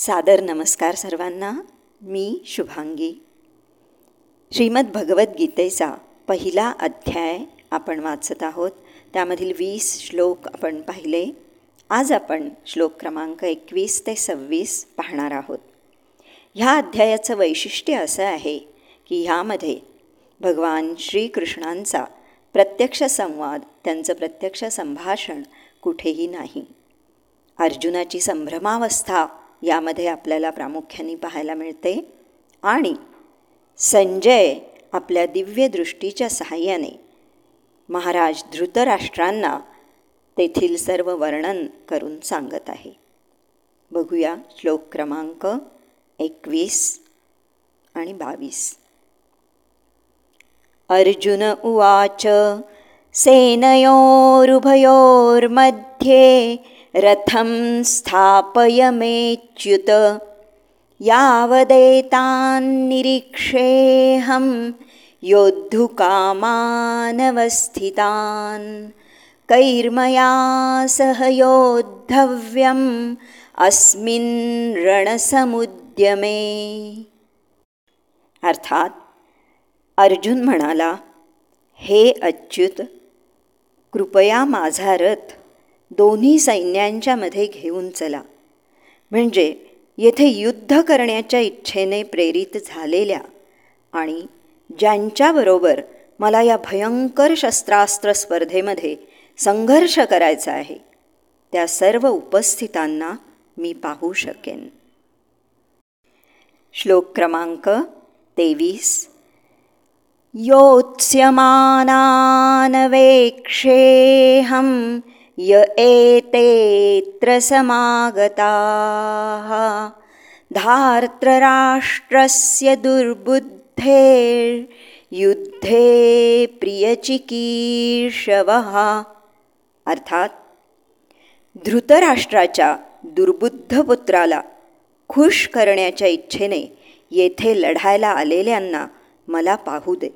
सादर नमस्कार सर्वांना. मी शुभांगी. श्रीमद भगवद्गीतेचा पहिला अध्याय आपण वाचत आहोत. त्यामधील वीस श्लोक आपण पाहिले. आज आपण श्लोक क्रमांक एकवीस ते सव्वीस पाहणार आहोत. ह्या अध्यायाचं वैशिष्ट्य असं आहे की ह्यामध्ये भगवान श्रीकृष्णांचा प्रत्यक्ष संवाद त्यांचं प्रत्यक्ष संभाषण कुठेही नाही. अर्जुनाची संभ्रमावस्था यामध्ये आपल्याला प्रामुख्याने पाहायला मिळते. आणि संजय आपल्या दिव्य दृष्टीच्या सहाय्याने महाराज धृतराष्ट्रांना तेथील सर्व वर्णन करून सांगत आहे. बघूया श्लोक क्रमांक एकवीस आणि बावीस. अर्जुन उवाच सेनयोरुभयोर्मध्ये रथं स्थापयमेच्युत यावदेतान्निरीक्षेऽहं योद्धुकामानवस्थितान्। कैर्मया सह योद्धव्यम् अस्मिन् रणसमुद्यमे। अर्थात अर्जुन म्हणाला हे अच्युत कृपया माझा रथ दोन्ही सैन्यांच्यामध्ये घेऊन चला. म्हणजे येथे युद्ध करण्याच्या इच्छेने प्रेरित झालेल्या आणि ज्यांच्याबरोबर मला या भयंकर शस्त्रास्त्र स्पर्धेमध्ये संघर्ष करायचा आहे त्या सर्व उपस्थितांना मी पाहू शकेन. श्लोक क्रमांक तेवीस. योत्स्यमानानवेक्षेहं य एतेऽत्र समागताः धार्तराष्ट्रस्य दुर्बुद्धेर्युद्धे प्रियचिकीर्षवः। अर्थात धृतराष्ट्राच्या दुर्बुद्ध पुत्राला खुश करण्याच्या इच्छेने येथे लढायला आलेल्यांना मला पाहू दे.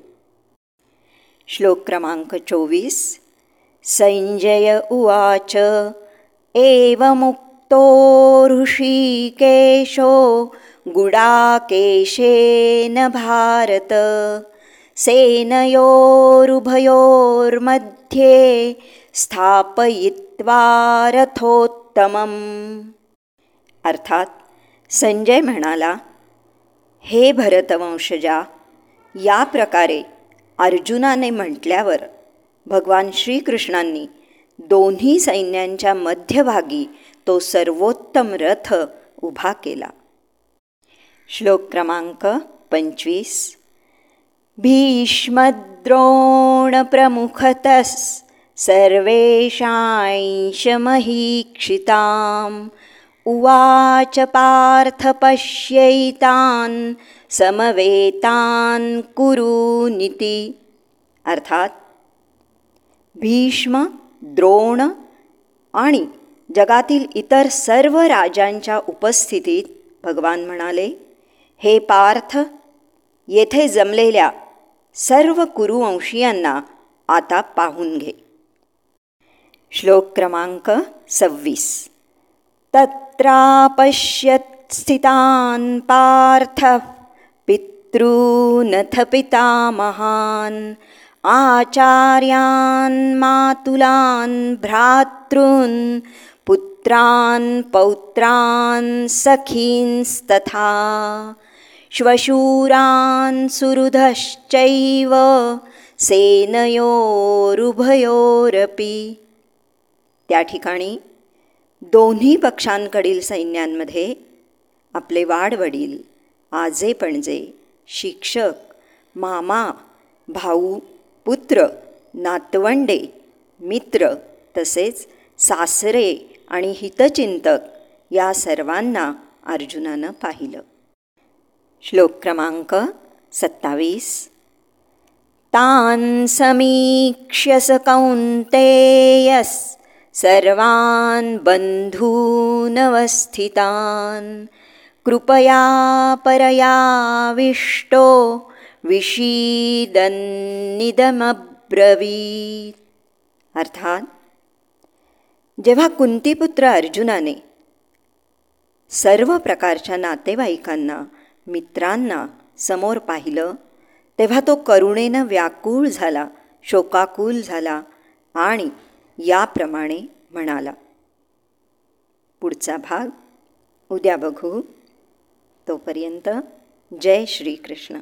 श्लोक क्रमांक चोवीस. संजय उवाच एवमुक्तो ऋषिकेशो गुडाकेशेन भारत। सेनयोरुभयोर्मध्ये स्थापयित्वा रथोत्तमम्। अर्थात संजय म्हणाला हे भरतवंशजा या प्रकारे अर्जुनाने म्हटल्यावर भगवान श्रीकृष्णांनी दोन्ही सैन्यांच्या मध्यभागी तो सर्वोत्तम रथ उभा केला. श्लोक क्रमांक पंचवीस. भीष्मद्रोणप्रमुखतः सर्वेषांशमहीक्षिताम् उवाच पार्थ पश्यैतान् समवेतान् कुरुनिती. अर्थात भीष्म द्रोण आणि जगातील इतर सर्व राजांच्या उपस्थितीत भगवान म्हणाले हे पार्थ येथे जमलेल्या सर्व कुरुवंशीयांना आता पाहून घे. श्लोक क्रमांक सव्वीस. तत्रापश्यत् स्थितान् पार्थ पितॄनथ पितामहान् आचार्यान् मातुलान् भ्रातॄन् पुत्रान् पौत्रान् सखींस्तथा श्वशूरान् सुहृदश्चैव सेनयोरुभयोरपी। त्या ठिकाणी दोन्ही पक्षांकडील सैन्यांमध्ये आपले वाडवडील आजे पणजे शिक्षक मामा भाऊ पुत्र नातवंडे मित्र तसेच सासरे आणि हितचिंतक या सर्वांना अर्जुनानं पाहिलं. श्लोक क्रमांक सत्तावीस. तान समीक्ष्य स कौन्तेयस सर्वान् बन्धूनवस्थितान् कृपया परयाविष्टो विषीदन्निदमब्रवीत. अर्थात जेव्हा कुंतीपुत्र अर्जुनाने सर्व प्रकारच्या नातेवाईकांना मित्रांना समोर पाहिलं तेव्हा तो करुणेनं व्याकुळ झाला शोकाकुल झाला आणि याप्रमाणे म्हणाला पुढचा भाग उद्या बघू. तोपर्यंत जय श्रीकृष्ण.